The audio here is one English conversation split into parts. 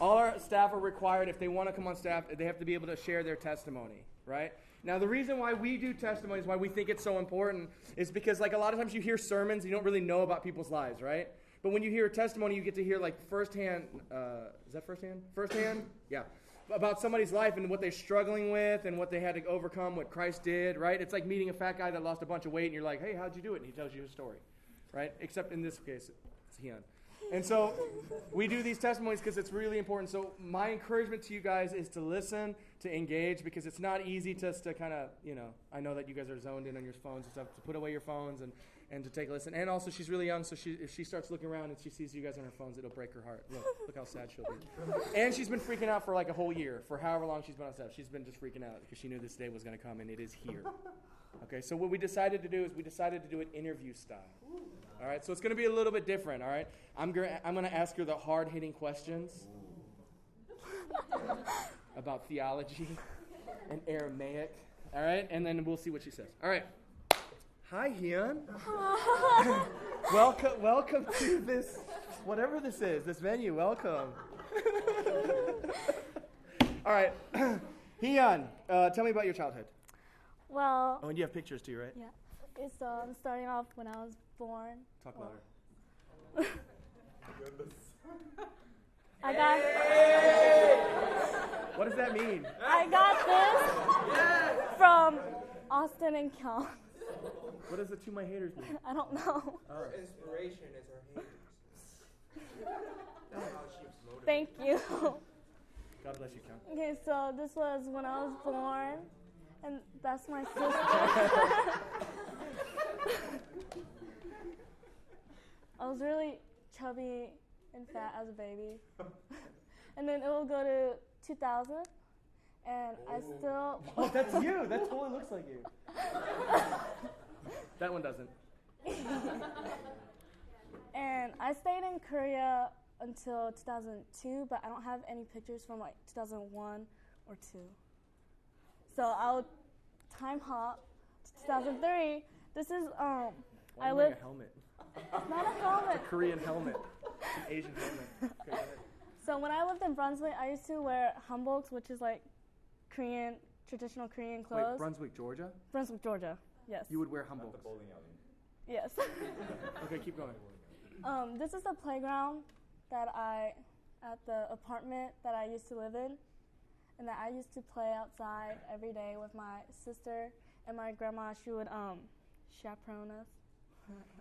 all our staff are required, if they want to come on staff, they have to be able to share their testimony, right? Now, the reason why we do testimonies, why we think it's so important, is because, like, a lot of times you hear sermons, you don't really know about people's lives, right? But when you hear a testimony, you get to hear, like, firsthand. Uh, is that firsthand? Firsthand? Yeah. About somebody's life and what they're struggling with and what they had to overcome, what Christ did, right? It's like meeting a fat guy that lost a bunch of weight, and you're like, hey, how'd you do it? And he tells you his story, right? Except in this case, it's Heon. And so we do these testimonies because it's really important. So my encouragement to you guys is to listen, to engage, because it's not easy just to kind of, you know, I know that you guys are zoned in on your phones and stuff, to put away your phones and, and to take a listen. And also, she's really young, so she, if she starts looking around and she sees you guys on her phones, it'll break her heart. Look, look how sad she'll be. And she's been freaking out for like a whole year, for however long she's been on staff. She's been just freaking out because she knew this day was going to come, and it is here. Okay, so what we decided to do is we decided to do it interview style. All right, so it's going to be a little bit different. All right, I'm going I'm going to ask her the hard hitting questions about theology and Aramaic. All right, and then we'll see what she says. All right. Hi, Hyun. welcome, welcome to this, whatever this is, this venue. Welcome. All right, Hyun, uh, tell me about your childhood. Well, Oh, and you have pictures too, right? yeah. It's um, starting off when I was born. Talk louder. I got What does that mean? I got this from Austin and Cal. What does the to my haters mean? I don't know. Oh. Her inspiration is her haters. That's how she's motivated. Thank you. God bless you, Count. Okay, so this was when I was born, and that's my sister. I was really chubby and fat as a baby. and then it will go to 2000, and I still. Oh, that's you. That totally looks like you. that one doesn't. And I stayed in Korea until 2002, but I don't have any pictures from like 2001 or 2. So I'll time hop to 2003. This is um Why I are you wearing live a helmet? not a helmet. Korean helmet. It's an Asian helmet. Okay. So when I lived in Brunswick, I used to wear hanboks, which is like Korean traditional Korean Wait, clothes. Brunswick, Georgia? Brunswick, Georgia. Yes. You would wear humble. yes. Okay, keep going. Um, this is the playground that I, at the apartment that I used to live in, and that I used to play outside every day with my sister and my grandma. She would um, chaperone us.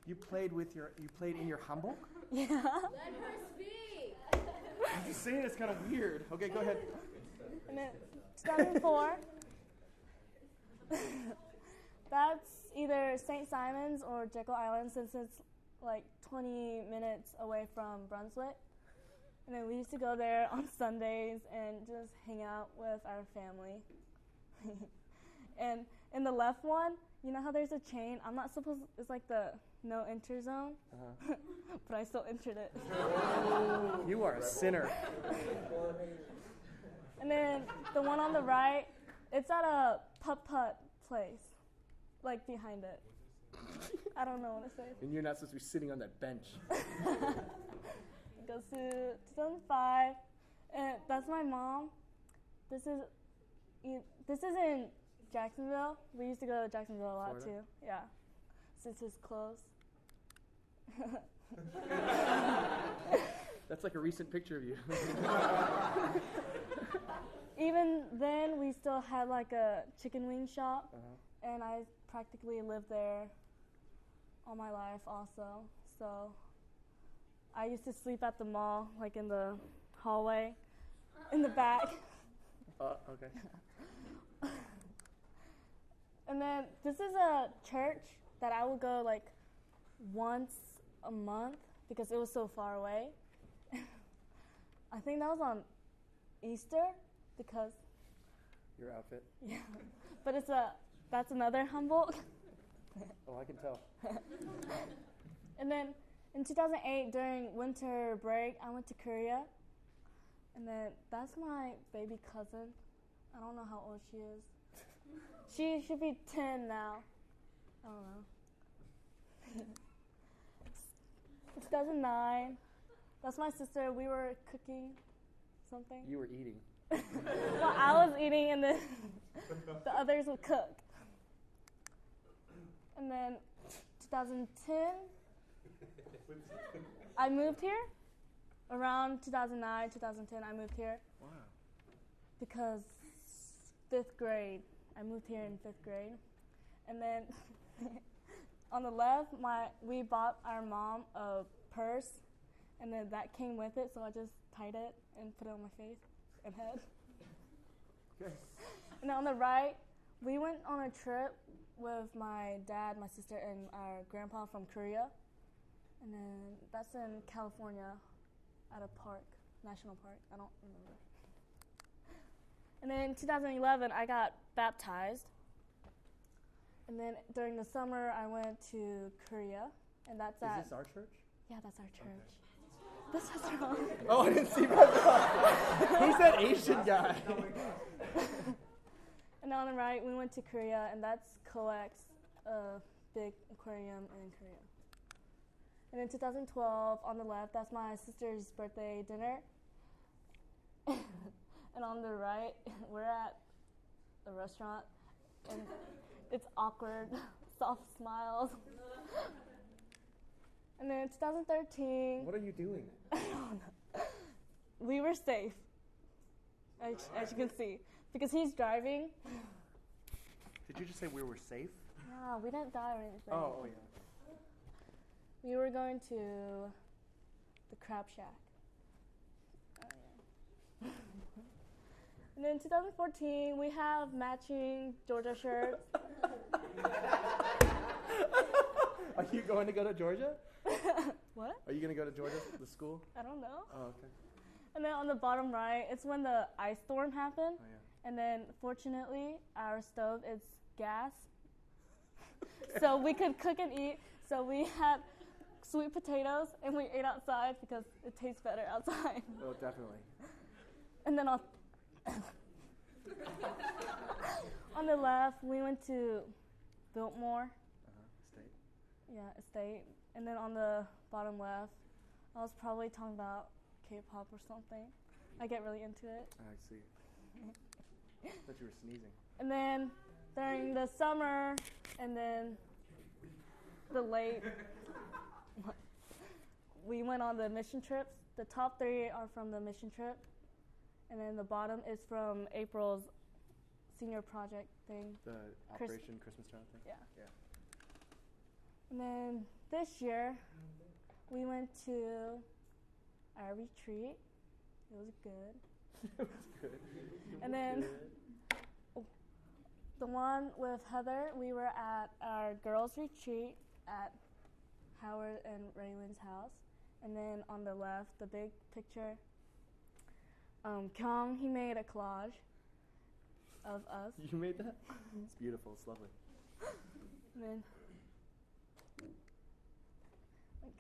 You played with your. You played in your humble. Yeah. Let her speak. I'm just saying it's kind of weird. Okay, go ahead. And then 2004. that's either St. Simon's or Jekyll Island, since it's like 20 minutes away from Brunswick. And then we used to go there on Sundays and just hang out with our family. and in the left one, you know how there's a chain? I'm not supposed. It's like the no enter zone, Uh-huh. but I still entered it. You are a sinner. And then the one on the right, it's at a putt putt place, like behind it. I don't know what to say. And you're not supposed to be sitting on that bench. It goes to 2005, and that's my mom. This is this is in Jacksonville. We used to go to Jacksonville a lot Florida? too. Yeah, since it's close. That's like a recent picture of you. Even then, we still had like a chicken wing shop, Uh-huh. and I practically lived there all my life also. So I used to sleep at the mall, like in the hallway, in the back. Uh, okay. And then this is a church that I would go like once a month because it was so far away. I think that was on Easter because Your outfit. yeah, but it's a that's another Humboldt. Oh, I can tell. And then in 2008 during winter break, I went to Korea. And then that's my baby cousin. I don't know how old she is. She should be 10 now. I don't know. 2009. That's my sister. We were cooking something. You were eating. well, I was eating, and then the others would cook. And then 2010, I moved here. Around 2009, 2010, I moved here Wow. because fifth grade. I moved here in fifth grade, and then on the left, my we bought our mom a purse, and then that came with it. So I just tied it and put it on my face and head. Okay. And then on the right, we went on a trip with my dad, my sister, and our grandpa from Korea. And then that's in California at a park, national park. I don't remember. And then in 2011, I got baptized. And then during the summer, I went to Korea. And that's Is this our church? yeah, that's our church. This is wrong. Oh, I didn't see my Who's that Asian guy? And on the right, we went to Korea, and that's Coex, a big aquarium in Korea. And in 2012, on the left, that's my sister's birthday dinner. And on the right, we're at a restaurant, and it's awkward, soft smiles. and then in 2013, What are you doing? we were safe, as, as you can see, because he's driving. Did you just say we were safe? Yeah, we didn't die or anything. Oh, oh yeah. We were going to the Crab Shack. Oh, yeah. And then 2014, we have matching Georgia shirts. Are you going to go to Georgia? what? Are you going to go to Georgia, the school? I don't know. Oh, okay. And then on the bottom right, it's when the ice storm happened. Oh, yeah. And then fortunately, our stove is gas. so we could cook and eat. So we had sweet potatoes and we ate outside because it tastes better outside. Oh, definitely. And then on on the left, we went to Biltmore, Uh-huh. State. yeah, estate. And then on the bottom left, I was probably talking about K-pop or something. I get really into it. I see. thought you were sneezing. And then during the summer, and then the late, we went on the mission trips. The top three are from the mission trip, and then the bottom is from April's senior project thing. The Chris- Operation Christmas Child thing? Yeah. Yeah. And then this year, we went to our retreat. It was good. it was good. And then the one with Heather, we were at our girls' retreat at Howard and Raylan's house. And then on the left, the big picture, um, Kyung, he made a collage of us. You made that? It's beautiful. It's lovely. And then, like,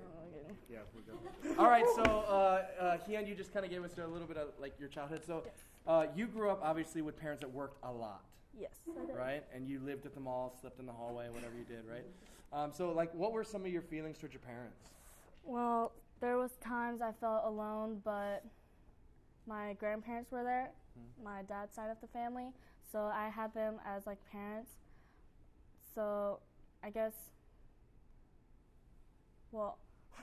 oh, okay. Yeah, we're good. All right, so uh, uh, Kian, you just kind of gave us a little bit of like your childhood. So Yes. uh, you grew up obviously with parents that worked a lot, Yes. Right? And you lived at the mall, slept in the hallway, whatever you did, right? Um, so like, what were some of your feelings towards your parents? Well, there was times I felt alone, but my grandparents were there, mm-hmm. my dad's side of the family, so I had them as like parents. So I guess, well,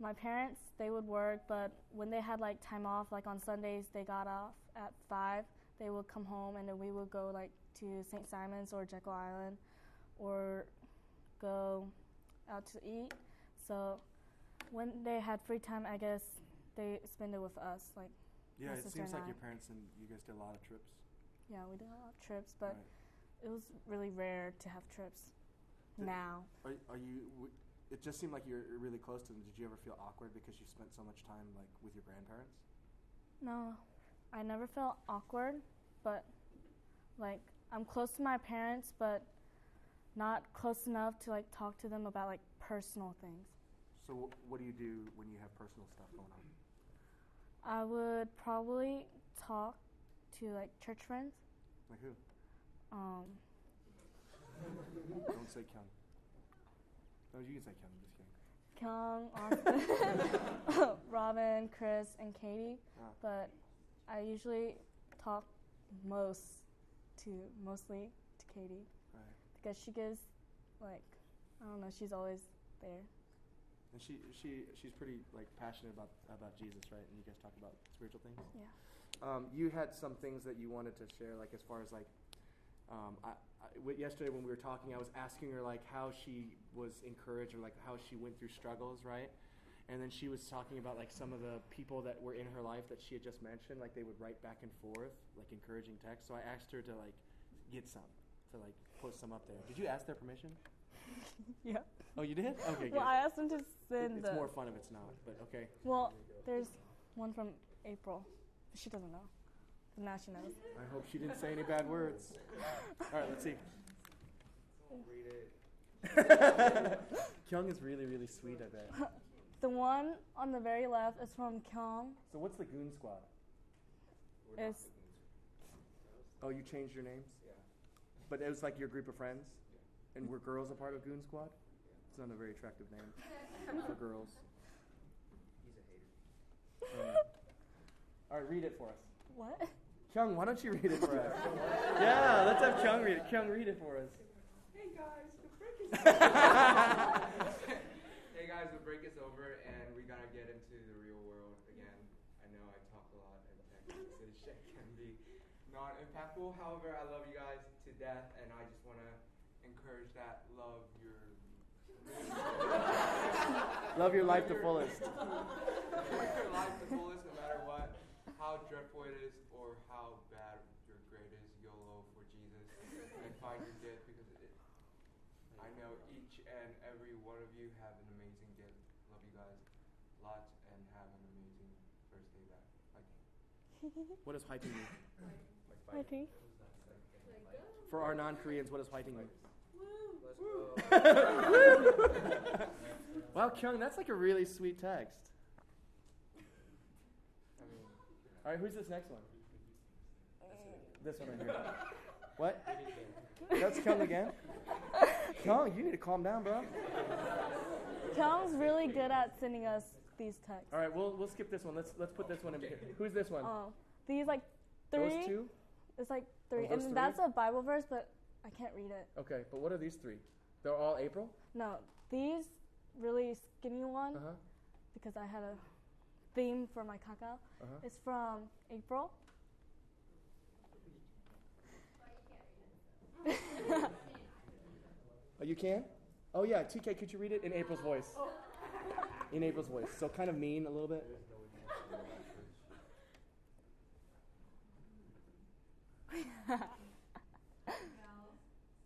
my parents they would work, but when they had like time off, like on Sundays they got off at five. They would come home and then we would go like to St. Simon's or Jekyll Island, or go out to eat. So when they had free time, I guess they spend it with us. Like, Yeah, it seems like I. your parents and you guys did a lot of trips. yeah, we did a lot of trips, but Right. it was really rare to have trips Did- now. Are, are you? W- it just seemed like you're really close to them. Did you ever feel awkward because you spent so much time like with your grandparents? No, I never felt awkward, but like I'm close to my parents, but not close enough to like talk to them about like personal things. So wh- what do you do when you have personal stuff going on? I would probably talk to like church friends. Like who? Um, Don't say Kyung. No, you can say Kyung. I'm just kidding. Kyung, Austin, Rob, Calvin, Chris, and Katie, Ah. but I usually talk most to mostly to Katie Right. because she gives like I don't know, she's always there. And she she she's pretty like passionate about about Jesus, right? And you guys talk about spiritual things. Yeah. Um, you had some things that you wanted to share, like as far as like, um, I, I, yesterday when we were talking, I was asking her like how she was encouraged or like how she went through struggles, right? And then she was talking about like some of the people that were in her life that she had just mentioned, like they would write back and forth, like encouraging text. So I asked her to like get some, to like post some up there. Did you ask their permission? Yeah. Oh, you did? Okay, good. Well, I asked them to send it's the. more fun if it's not, but okay. Well, there's one from April. She doesn't know. But now she knows. I hope she didn't say any bad words. All right, let's see. Read it. Kyung is really, really sweet, I bet. The one on the very left is from Kyung. So what's the Goon Squad? We're not It's- the goons. Oh, you changed your names? Yeah. But it was like your group of friends? And were girls a part of Goon Squad? It's not a very attractive name for girls. He's a hater. Um, all right, read it for us. What? Kyung, why don't you read it for us? yeah, let's have Kyung read it. Kyung, read it for us. Hey guys, the break is Hey guys, the break is over and we gotta get into the real world again. I know I talk a lot and text message can be not impactful. However, I love you guys to death and I just wanna encourage that love your Love your life the fullest. live your life the fullest no matter what, how dreadful it is or how bad your grade is, YOLO for Jesus and find your gift because it, I know each and every one of you have an amazing gift. Love you guys lots and have an amazing first day back. Bye. What does Haiting mean? I think. For our non Koreans, what does Haiting mean? wow, Kyung, that's like a really sweet text. All right, who's this next one? This one right here. What? That's Kyung again? Kyung, you need to calm down, bro. Kyung's really good at sending us these texts. All right, we'll we'll skip this one. Let's let's put this one in here. Who's this one? Um, these like three. Those two? It's like three, those and three? that's a Bible verse, but I can't read it. Okay, but what are these three? They're all April? No, these really skinny one Uh huh. because I had a theme for my kakao. Uh huh. It's from April. Oh, you can? Oh yeah, TK, could you read it in April's voice? In April's voice. So kind of mean a little bit. Val,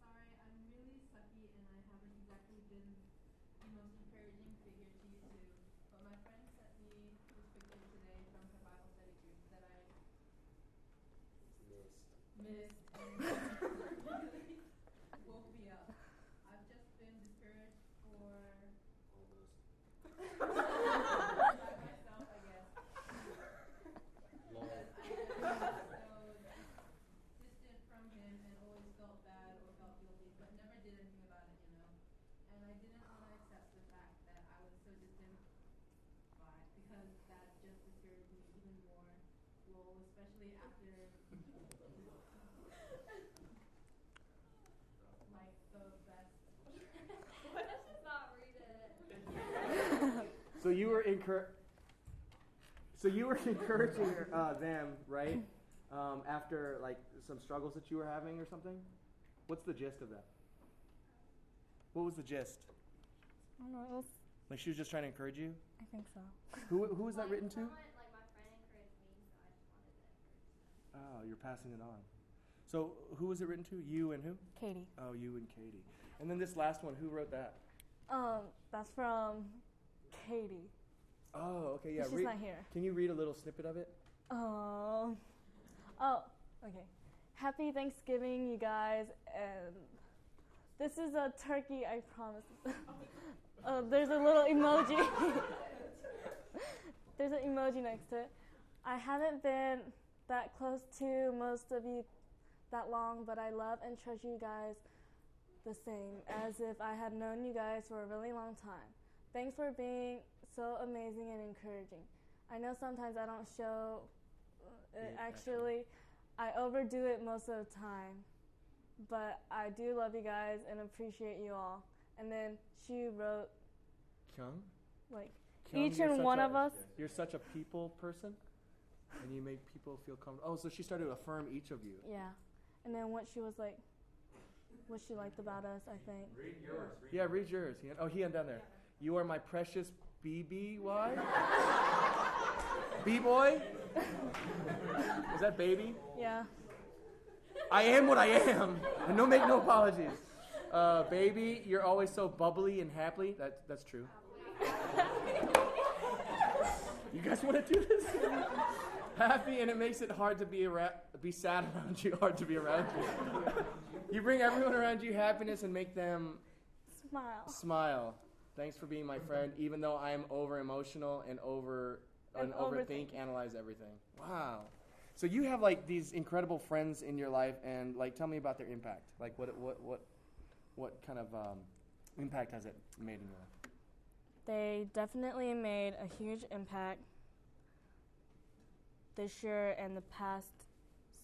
sorry, I'm really sucky and I haven't exactly been the most encouraging figure to you two. But my friend sent me this picture today from her Bible study group that I missed and really woke me up. I've just been discouraged for by myself, I guess. Because I have been so distant from him and always felt bad or felt guilty, but never did anything about it, you know. And I didn't want to accept the fact that I was so distant by because that just discouraged me even more. Well, especially after like the best. Let's just not read it. So you were encour- So you were encouraging uh, them, right? Um, after like some struggles that you were having or something. What's the gist of that? What was the gist? I don't know. It was, Like she was just trying to encourage you. I think so. Who who was that written to? Someone, like my friend encouraged me, so I just wanted to encourage them. Oh, you're passing it on. So who was it written to? You and who? Katie. Oh, you and Katie. And then this last one, who wrote that? Um, that's from Katie. Oh, okay, yeah. She's read- not here. Can you read a little snippet of it? Oh. Oh, okay. Happy Thanksgiving, you guys. And this is a turkey, I promise. oh, there's a little emoji. there's an emoji next to it. I haven't been that close to most of you that long, but I love and treasure you guys the same as if I had known you guys for a really long time. Thanks for being so amazing and encouraging. I know sometimes I don't show uh, it actually. I overdo it most of the time. But I do love you guys and appreciate you all. And then she wrote Kyung? like Kyung, each and one a- of us. You're such a people person, and you make people feel comfortable. Oh, so she started to affirm each of you. Yeah. And then what she was like what she liked about us, I think. Read yours. Read Yeah, read yours. He- Oh, he had down there. You are my precious BBY? B boy? Is that baby? Yeah. I am what I am, and no make no apologies. Uh, baby, you're always so bubbly and happy. That, that's true. you guys want to do this? Happy, and it makes it hard to be around, be sad around you. Hard to be around you. You bring everyone around you happiness and make them Smile. smile. Thanks for being my friend, even though I am over emotional and over and, And overthink, overthink. analyze everything. Wow. So you have like these incredible friends in your life, and like, tell me about their impact. Like, what what what what kind of um, impact has it made in your life? They definitely made a huge impact this year and the past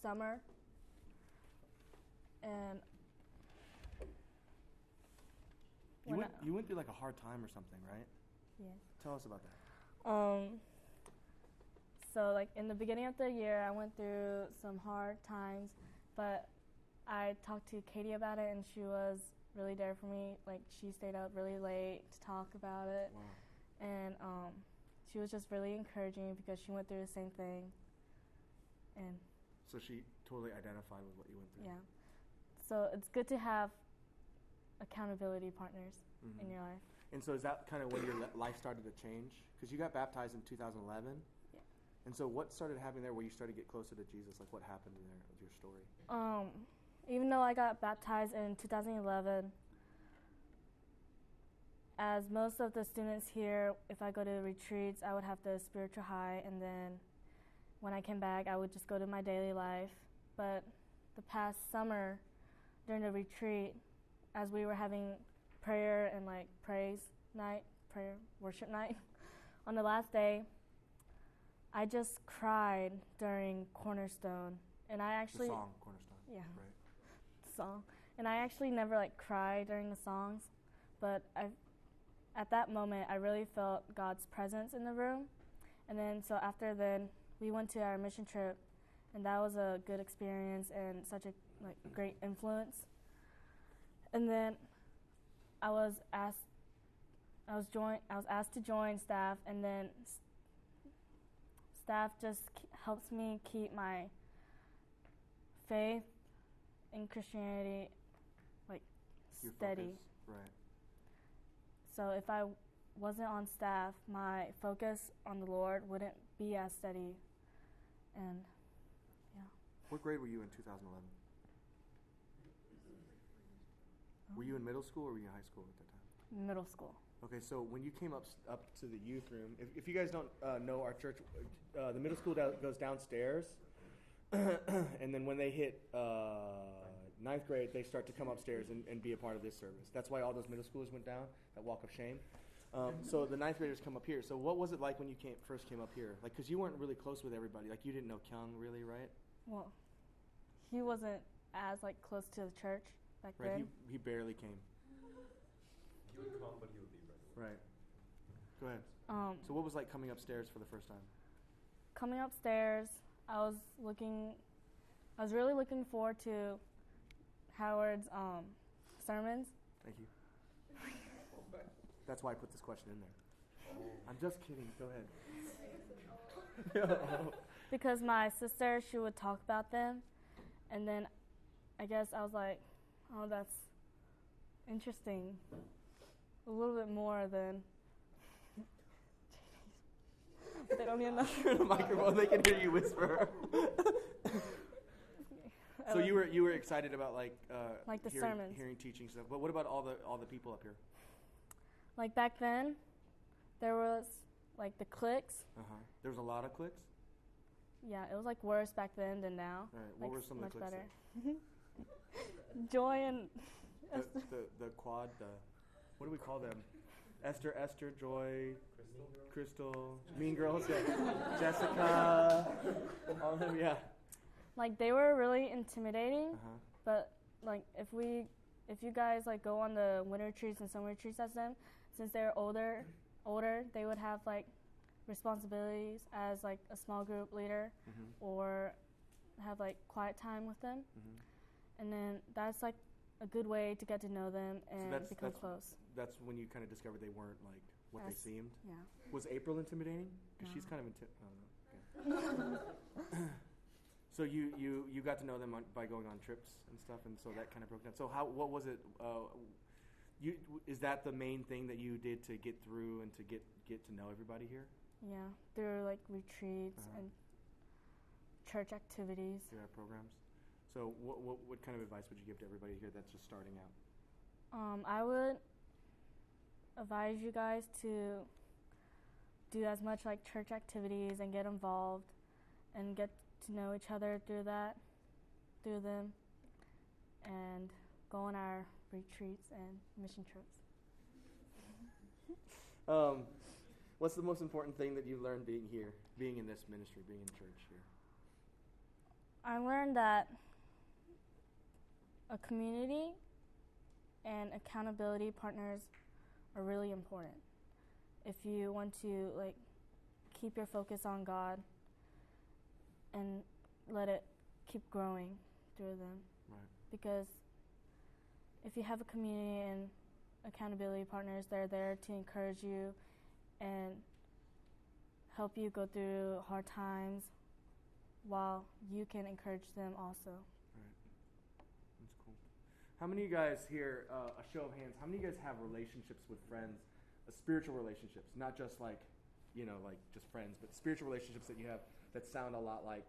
summer. And You when went you went through like a hard time or something, right? Yeah. Tell us about that. Um so like in the beginning of the year I went through some hard times, but I talked to Katie about it and she was really there for me. Like she stayed up really late to talk about it. Wow. and um, she was just really encouraging because she went through the same thing. And So she totally identified with what you went through. yeah, so it's good to have accountability partners Mhm. in your life. And so is that kind of when your life started to change? Because you got baptized in 2011. Yeah. And so what started happening there where you started to get closer to Jesus? Like what happened in there with your story? Um, even though I got baptized in 2011, as most of the students here, if I go to retreats, I would have the spiritual high, and then when I came back, I would just go to my daily life. But the past summer, during the retreat, as we were having prayer and like praise night, prayer worship night, on the last day, I just cried during Cornerstone, and I actually the song Cornerstone. yeah Right. song. And I actually never like cry during the songs, but I, at that moment, I really felt God's presence in the room. And then so after then, we went to our mission trip, and that was a good experience and such a like great influence. And then I was asked, I was join, I was asked to join staff, and then staff just helps me keep my faith in Christianity like Your steady. focus. Right. So if I wasn't on staff, my focus on the Lord wouldn't be as steady. And yeah. What grade were you in 2011? Were you in middle school or were you in high school at that time? middle school. Okay, so when you came up up to the youth room, if, if you guys don't uh, know our church, uh, the middle school goes downstairs, and then when they hit uh, ninth grade, they start to come upstairs and, and be a part of this service. That's why all those middle schoolers went down that walk of shame. Um, so the ninth graders come up here. So what was it like when you came first came up here? Like, because you weren't really close with everybody. Like, you didn't know Kyung really, right? Well, he wasn't as like close to the church back Right. then. He, he barely came. He would come, but he would leave right away. Right. Go ahead. Um, So what was like coming upstairs for the first time? coming upstairs, I was looking, I was really looking forward to Howard's um, sermons. Thank you. That's why I put this question in there. I'm just kidding. Go ahead. because my sister she would talk about them and then i guess i was like oh that's interesting a little bit more than they don't know You're in a microphone. They can hear you whisper. so you were you were excited about like uh, Like the hearing, sermons. hearing teaching stuff. But what about all the all the people up here? Like back then there was like the cliques Uh huh. There was a lot of cliques. yeah it was like worse back then than now All right. What like were some of much the cliques? better joy and The, the the quad. The what do we call them? Esther, Esther, Joy, Crystal. Crystal, Mean Girls, yeah. Jessica, all of them, yeah. Like they were really intimidating, Uh-huh. but like if we, if you guys like go on the winter retreats and summer retreats as them, since they're older, older, they would have like responsibilities as like a small group leader Mhm. or have like quiet time with them, Mhm. and then that's like a good way to get to know them and that's- become that's- close. That's when you kind of discovered they weren't like what Yes. they seemed. Yeah. Was April intimidating? Because she's kind of intimidating. so you, you you got to know them on, by going on trips and stuff, and so that kind of broke down. So how what was it? Uh, you is that the main thing that you did to get through and to get get to know everybody here? Yeah, there through like retreats Uh-huh. and church activities. through our programs. So what, what what kind of advice would you give to everybody here that's just starting out? Um, I would advise you guys to do as much like church activities and get involved and get to know each other through that, through them, and go on our retreats and mission trips. Um, what's the most important thing that you learned being here, being in this ministry, being in church here? I learned that a community and accountability partners are really important. If you want to like keep your focus on God and let it keep growing through them. Right. Because if you have a community and accountability partners, they're there to encourage you and help you go through hard times while you can encourage them also. That's cool. How many of you guys here, uh, a show of hands, how many of you guys have relationships with friends, uh, spiritual relationships, not just like, you know, like just friends, but spiritual relationships that you have that sound a lot like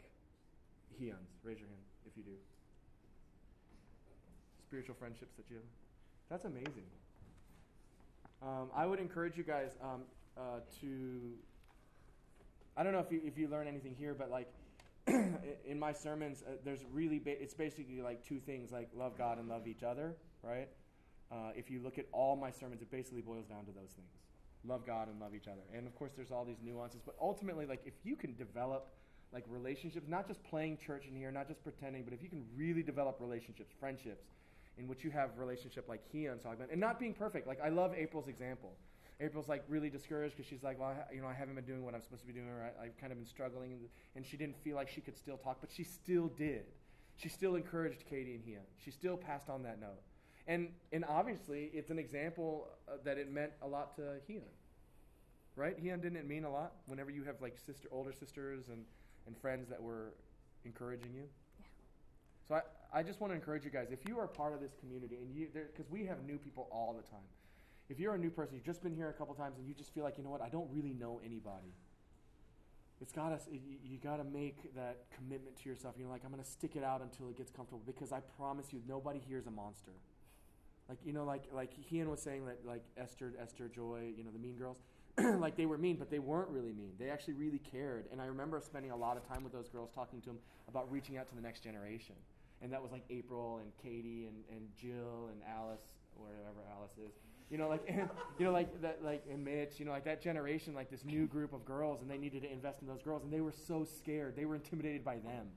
Heon's? Raise your hand if you do. Spiritual friendships that you have. That's amazing. Um, I would encourage you guys um, uh, to. I don't know if you if you learn anything here, but like in my sermons, uh, there's really ba- it's basically like two things like love God and love each other, right? Uh, if you look at all my sermons, it basically boils down to those things: love God and love each other. And of course, there's all these nuances, but ultimately, like if you can develop like relationships, not just playing church in here, not just pretending, but if you can really develop relationships, friendships, in which you have relationship like he and Sogman, and not being perfect. Like I love April's example. April's like really discouraged because she's like, well, I, you know, I haven't been doing what I'm supposed to be doing, or I, I've kind of been struggling, and, and she didn't feel like she could still talk, but she still did. She still encouraged Katie and Hian. She still passed on that note, and and obviously it's an example uh, that it meant a lot to Hian. Right? Hian didn't it mean a lot whenever you have like sister, older sisters, and and friends that were encouraging you. Yeah. So I, I just want to encourage you guys, if you are part of this community, and you, because we have new people all the time. If you're a new person, you've just been here a couple times, and you just feel like, you know what, I don't really know anybody. It's gotta, you, you gotta make that commitment to yourself. You're like I'm gonna stick it out until it gets comfortable, because I promise you, nobody here is a monster. Like you know, like like Ian was saying that like Esther, Esther, Joy, you know, the Mean Girls, like they were mean, but they weren't really mean. They actually really cared. And I remember spending a lot of time with those girls, talking to them about reaching out to the next generation. And that was like April and Katie and, and Jill and Alice, wherever Alice is. You know, like and, you know, like that, like and Mitch. You know, like that generation, like this new group of girls, and they needed to invest in those girls, and they were so scared. They were intimidated by them.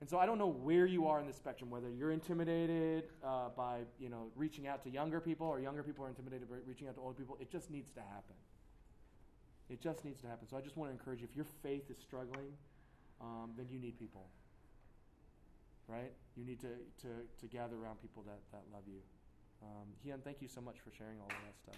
And so I don't know where you are in the spectrum, whether you're intimidated uh, by you know reaching out to younger people, or younger people are intimidated by reaching out to older people. It just needs to happen. It just needs to happen. So I just want to encourage you: if your faith is struggling, um, then you need people right? You need to, to, to gather around people that, that love you. Um, Hian, thank you so much for sharing all of that stuff.